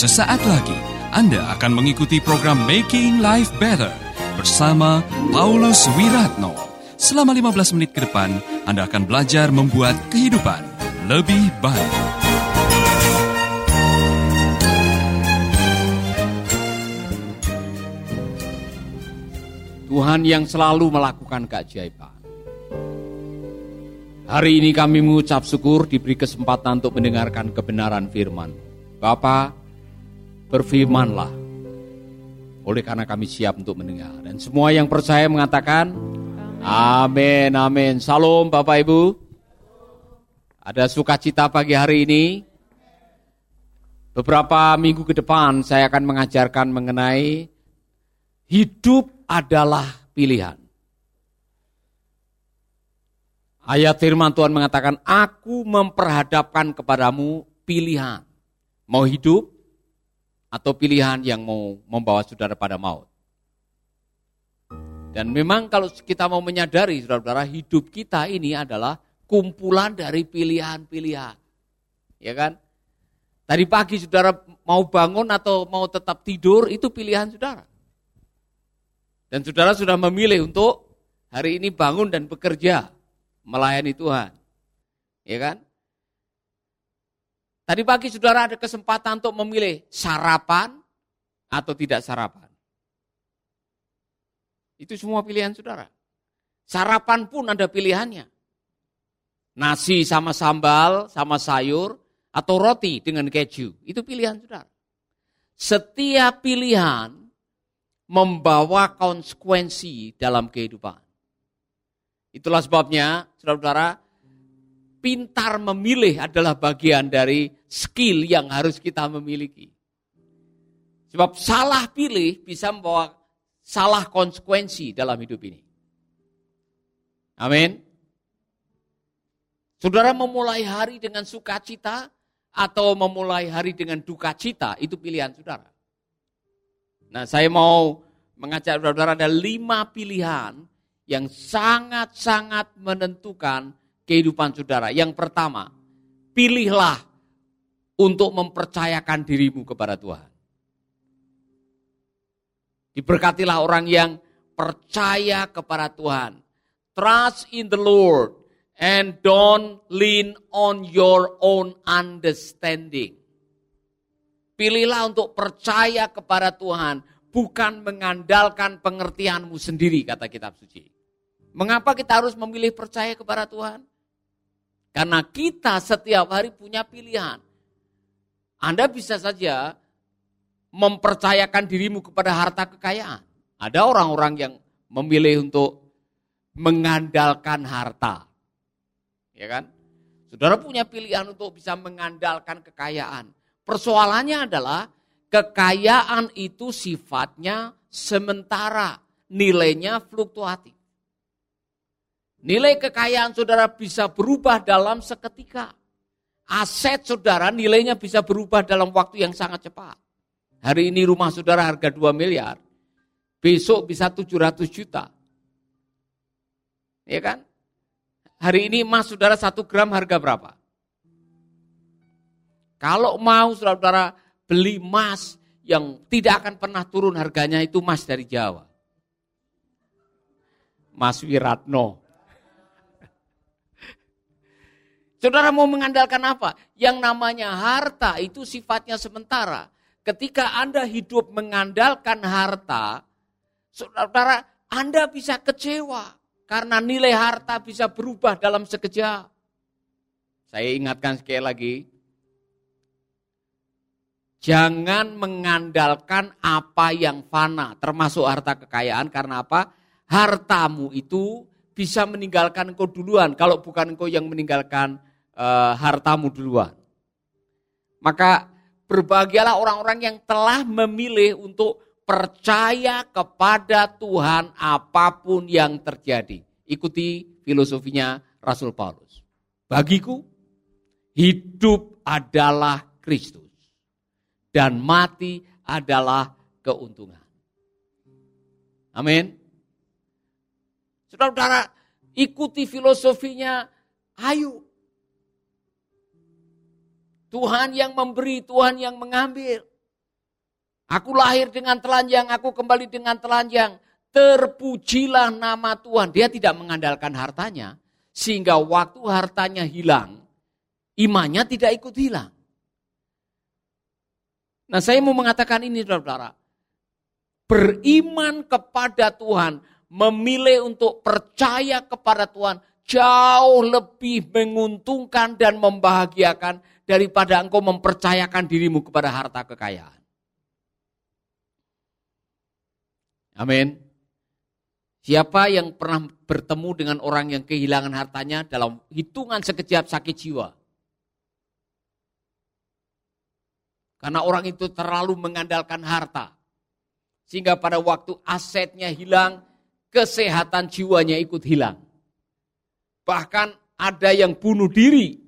Sesaat lagi Anda akan mengikuti program Making Life Better bersama Paulus Wiratno. Selama 15 menit ke depan, Anda akan belajar membuat kehidupan lebih baik. Tuhan yang selalu melakukan keajaiban. Hari ini kami mengucap syukur diberi kesempatan untuk mendengarkan kebenaran firman. Bapa, berfirmanlah. Oleh karena kami siap untuk mendengar. Dan semua yang percaya mengatakan, amin, amin. Salam Bapak Ibu. Ada sukacita pagi hari ini. Beberapa minggu ke depan saya akan mengajarkan mengenai hidup adalah pilihan. Ayat firman Tuhan mengatakan, aku memperhadapkan kepadamu pilihan. Mau hidup atau pilihan yang mau membawa saudara pada maut. Dan memang kalau kita mau menyadari saudara-saudara hidup kita ini adalah kumpulan dari pilihan-pilihan. Ya kan? Tadi pagi saudara mau bangun atau mau tetap tidur itu pilihan saudara. Dan saudara sudah memilih untuk hari ini bangun dan bekerja melayani Tuhan. Ya kan? Tadi pagi saudara ada kesempatan untuk memilih sarapan atau tidak sarapan. Itu semua pilihan saudara. Sarapan pun ada pilihannya. Nasi sama sambal, sama sayur, atau roti dengan keju. Itu pilihan saudara. Setiap pilihan membawa konsekuensi dalam kehidupan. Itulah sebabnya, saudara-saudara, pintar memilih adalah bagian dari skill yang harus kita memiliki. Sebab salah pilih bisa membawa salah konsekuensi dalam hidup ini. Amin. Saudara memulai hari dengan sukacita atau memulai hari dengan duka cita, itu pilihan saudara. Nah saya mau mengajak saudara ada lima pilihan yang sangat-sangat menentukan kehidupan saudara. Yang pertama, pilihlah untuk mempercayakan dirimu kepada Tuhan. Diberkatilah orang yang percaya kepada Tuhan. Trust in the Lord and don't lean on your own understanding. Pilihlah untuk percaya kepada Tuhan, bukan mengandalkan pengertianmu sendiri, kata kitab suci. Mengapa kita harus memilih percaya kepada Tuhan? Karena kita setiap hari punya pilihan. Anda bisa saja mempercayakan dirimu kepada harta kekayaan. Ada orang-orang yang memilih untuk mengandalkan harta. Ya kan? Saudara punya pilihan untuk bisa mengandalkan kekayaan. Persoalannya adalah kekayaan itu sifatnya sementara, nilainya fluktuatif. Nilai kekayaan saudara bisa berubah dalam seketika. Aset saudara nilainya bisa berubah dalam waktu yang sangat cepat. Hari ini rumah saudara harga 2 miliar. Besok bisa 700 juta. Ya kan? Hari ini emas saudara 1 gram harga berapa? Kalau mau saudara beli emas yang tidak akan pernah turun harganya itu emas dari Jawa. Mas Wiratno. Saudara mau mengandalkan apa? Yang namanya harta itu sifatnya sementara. Ketika Anda hidup mengandalkan harta, saudara, Anda bisa kecewa. Karena nilai harta bisa berubah dalam sekejap. Saya ingatkan sekali lagi, jangan mengandalkan apa yang fana, termasuk harta kekayaan. Karena apa? Hartamu itu bisa meninggalkan engkau duluan. Kalau bukan engkau yang meninggalkan uh, hartamu duluan. Maka berbahagialah orang-orang yang telah memilih untuk percaya kepada Tuhan apa pun yang terjadi. Ikuti filosofinya Rasul Paulus. Bagiku, hidup adalah Kristus. Dan mati adalah keuntungan. Amin. Saudara-saudara, ikuti filosofinya, ayo Tuhan yang memberi, Tuhan yang mengambil. Aku lahir dengan telanjang, aku kembali dengan telanjang. Terpujilah nama Tuhan. Dia tidak mengandalkan hartanya. Sehingga waktu hartanya hilang, imannya tidak ikut hilang. Nah saya mau mengatakan ini saudara-saudara. Beriman kepada Tuhan, memilih untuk percaya kepada Tuhan, jauh lebih menguntungkan dan membahagiakan daripada engkau mempercayakan dirimu kepada harta kekayaan. Amin. Siapa yang pernah bertemu dengan orang yang kehilangan hartanya dalam hitungan sekejap sakit jiwa? Karena orang itu terlalu mengandalkan harta. Sehingga pada waktu asetnya hilang, kesehatan jiwanya ikut hilang. Bahkan ada yang bunuh diri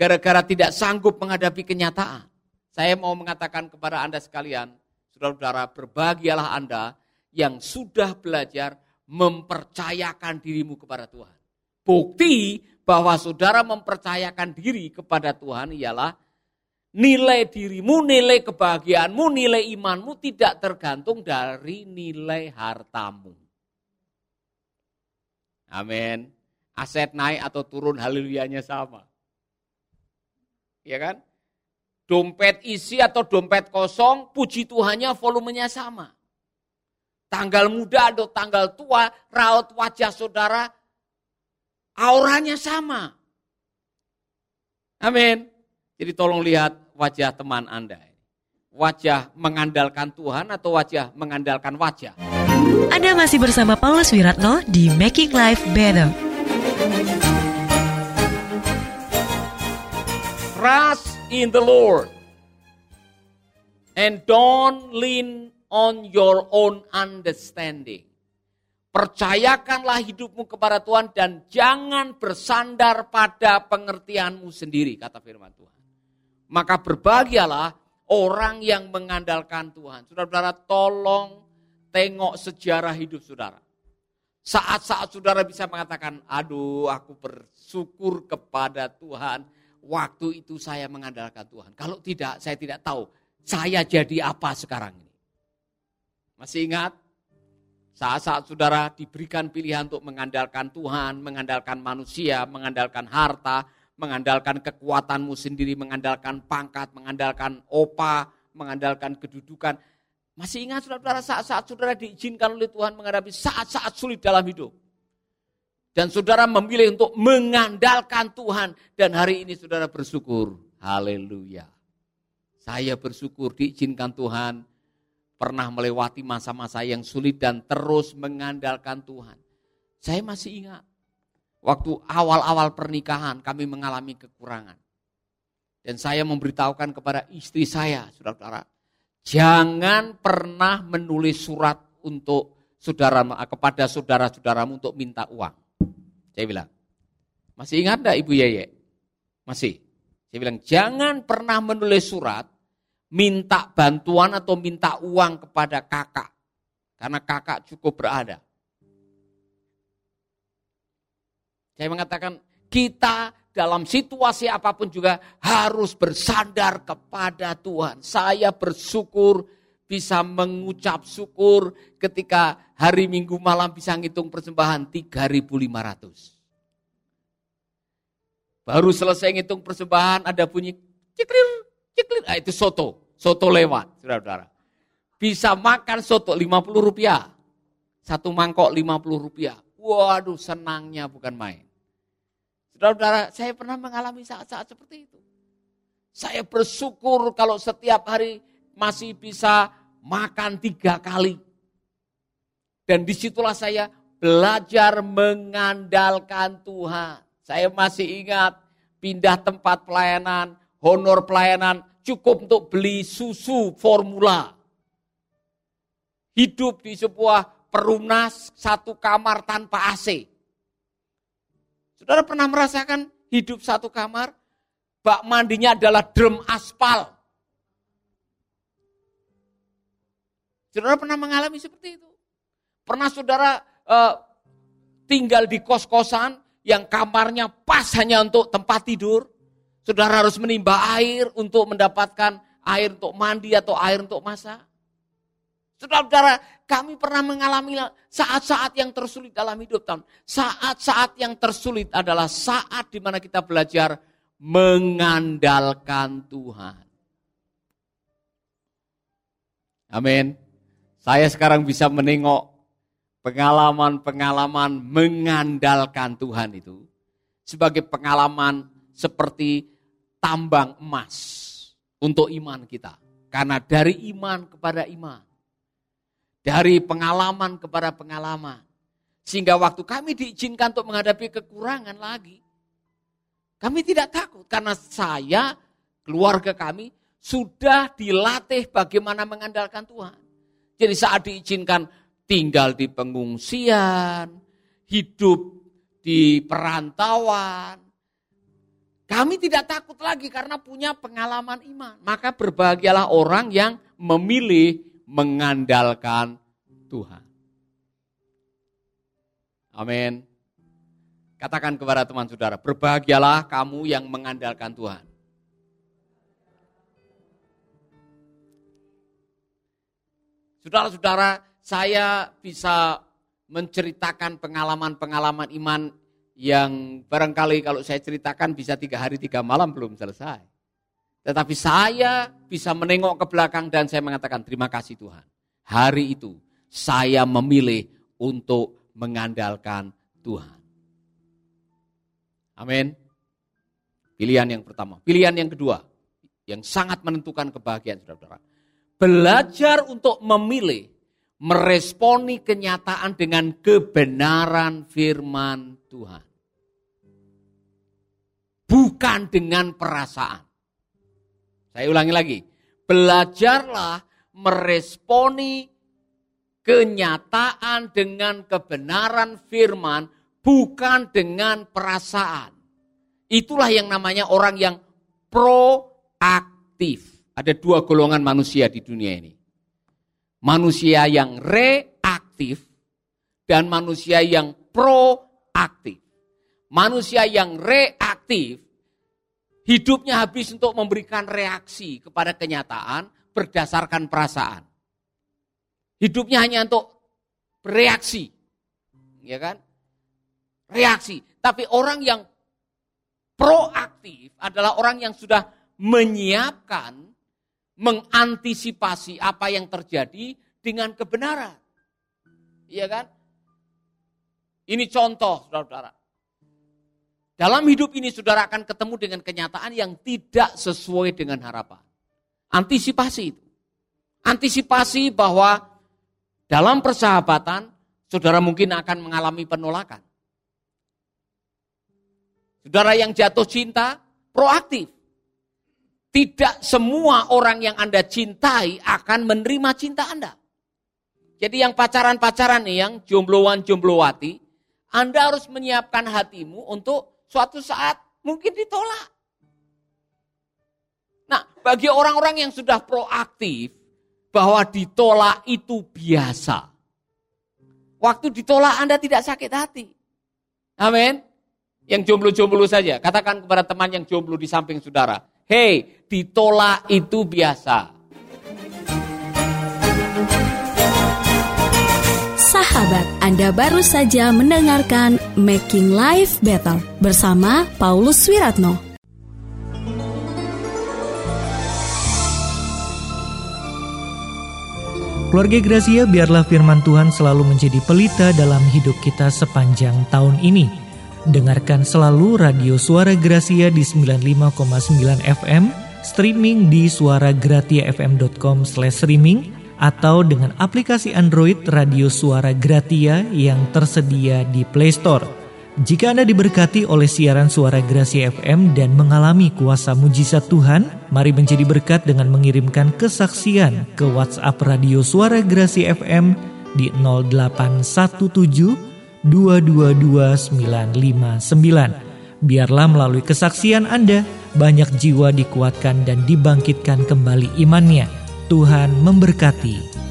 gara-gara tidak sanggup menghadapi kenyataan. Saya mau mengatakan kepada Anda sekalian, saudara-saudara, berbahagialah Anda yang sudah belajar mempercayakan dirimu kepada Tuhan. Bukti bahwa saudara mempercayakan diri kepada Tuhan ialah nilai dirimu, nilai kebahagiaanmu, nilai imanmu tidak tergantung dari nilai hartamu. Amin. Aset naik atau turun haleluyanya sama. Ya kan? Dompet isi atau dompet kosong, puji Tuhannya volumenya sama tanggal muda atau tanggal tua, raut wajah saudara, auranya sama. Amin. Jadi tolong lihat wajah teman Anda. Wajah mengandalkan Tuhan atau wajah mengandalkan wajah. Anda masih bersama Paulus Wiratno di Making Life Better. Trust in the Lord and don't lean on your own understanding. Percayakanlah hidupmu kepada Tuhan dan jangan bersandar pada pengertianmu sendiri, kata firman Tuhan. Maka berbahagialah orang yang mengandalkan Tuhan. Saudara-saudara, tolong tengok sejarah hidup saudara. Saat-saat saudara bisa mengatakan, aduh aku bersyukur kepada Tuhan. Waktu itu saya mengandalkan Tuhan. Kalau tidak, saya tidak tahu saya jadi apa sekarang ini. Masih ingat? Saat-saat saudara diberikan pilihan untuk mengandalkan Tuhan, mengandalkan manusia, mengandalkan harta, mengandalkan kekuatanmu sendiri, mengandalkan pangkat, mengandalkan opa, mengandalkan kedudukan. Masih ingat saudara-saudara saat-saat saudara diizinkan oleh Tuhan menghadapi saat-saat sulit dalam hidup. Dan saudara memilih untuk mengandalkan Tuhan. Dan hari ini saudara bersyukur. Haleluya. Saya bersyukur diizinkan Tuhan pernah melewati masa-masa yang sulit dan terus mengandalkan Tuhan. Saya masih ingat, waktu awal-awal pernikahan kami mengalami kekurangan. Dan saya memberitahukan kepada istri saya, saudara-saudara, jangan pernah menulis surat untuk saudara kepada saudara-saudaramu untuk minta uang. Saya bilang, masih ingat enggak Ibu Yeye? Masih. Saya bilang, jangan pernah menulis surat minta bantuan atau minta uang kepada kakak. Karena kakak cukup berada. Saya mengatakan kita dalam situasi apa pun juga harus bersandar kepada Tuhan. Saya bersyukur bisa mengucap syukur ketika hari Minggu malam bisa ngitung persembahan 3.500. Baru selesai ngitung persembahan ada bunyi ciklir Ciklit, nah, itu soto. Soto lewat, saudara-saudara. Bisa makan soto 50 rupiah. Satu mangkok 50 rupiah. Waduh, senangnya bukan main. Saudara-saudara, saya pernah mengalami saat-saat seperti itu. Saya bersyukur kalau setiap hari masih bisa makan tiga kali. Dan di situlah saya belajar mengandalkan Tuhan. Saya masih ingat pindah tempat pelayanan, honor pelayanan cukup untuk beli susu formula. Hidup di sebuah perunas satu kamar tanpa AC. Saudara pernah merasakan hidup satu kamar? Bak mandinya adalah drum aspal. Saudara pernah mengalami seperti itu? Pernah saudara uh, tinggal di kos-kosan yang kamarnya pas hanya untuk tempat tidur? Saudara harus menimba air untuk mendapatkan air untuk mandi atau air untuk masak. Saudara-saudara, kami pernah mengalami saat-saat yang tersulit dalam hidup. Saat-saat yang tersulit adalah saat di mana kita belajar mengandalkan Tuhan. Amin. Saya sekarang bisa menengok pengalaman-pengalaman mengandalkan Tuhan itu sebagai pengalaman seperti tambang emas untuk iman kita. Karena dari iman kepada iman, dari pengalaman kepada pengalaman, sehingga waktu kami diizinkan untuk menghadapi kekurangan lagi, kami tidak takut karena saya, keluarga kami sudah dilatih bagaimana mengandalkan Tuhan. Jadi saat diizinkan tinggal di pengungsian, hidup di perantauan, kami tidak takut lagi karena punya pengalaman iman. Maka berbahagialah orang yang memilih mengandalkan Tuhan. Amin. Katakan kepada teman saudara, berbahagialah kamu yang mengandalkan Tuhan. Saudara-saudara, saya bisa menceritakan pengalaman-pengalaman iman yang barangkali kalau saya ceritakan bisa tiga hari tiga malam belum selesai. Tetapi saya bisa menengok ke belakang dan saya mengatakan terima kasih Tuhan. Hari itu saya memilih untuk mengandalkan Tuhan. Amin. Pilihan yang pertama. Pilihan yang kedua yang sangat menentukan kebahagiaan saudara-saudara. Belajar untuk memilih meresponi kenyataan dengan kebenaran firman Tuhan bukan dengan perasaan. Saya ulangi lagi, belajarlah meresponi kenyataan dengan kebenaran firman, bukan dengan perasaan. Itulah yang namanya orang yang proaktif. Ada dua golongan manusia di dunia ini. Manusia yang reaktif dan manusia yang proaktif. Manusia yang reaktif, hidupnya habis untuk memberikan reaksi kepada kenyataan berdasarkan perasaan. Hidupnya hanya untuk bereaksi. Ya kan? Reaksi. Tapi orang yang proaktif adalah orang yang sudah menyiapkan, mengantisipasi apa yang terjadi dengan kebenaran. Iya kan? Ini contoh, saudara-saudara. Dalam hidup ini saudara akan ketemu dengan kenyataan yang tidak sesuai dengan harapan. Antisipasi itu. Antisipasi bahwa dalam persahabatan saudara mungkin akan mengalami penolakan. Saudara yang jatuh cinta proaktif. Tidak semua orang yang Anda cintai akan menerima cinta Anda. Jadi yang pacaran-pacaran nih, yang jombloan-jomblowati, Anda harus menyiapkan hatimu untuk suatu saat mungkin ditolak. Nah, bagi orang-orang yang sudah proaktif, bahwa ditolak itu biasa. Waktu ditolak Anda tidak sakit hati. Amin. Yang jomblo-jomblo saja, katakan kepada teman yang jomblo di samping saudara, hei, ditolak itu biasa. Sahabat, Anda baru saja mendengarkan Making Life Better bersama Paulus Wiratno. Keluarga Gracia, biarlah firman Tuhan selalu menjadi pelita dalam hidup kita sepanjang tahun ini. Dengarkan selalu radio Suara Gracia di 95,9 FM, streaming di suaragratiafm.com/streaming atau dengan aplikasi Android Radio Suara Gratia yang tersedia di Play Store. Jika Anda diberkati oleh siaran suara Gracia FM dan mengalami kuasa mujizat Tuhan, mari menjadi berkat dengan mengirimkan kesaksian ke WhatsApp Radio Suara Gracia FM di 0817 222959. Biarlah melalui kesaksian Anda, banyak jiwa dikuatkan dan dibangkitkan kembali imannya. Tuhan memberkati.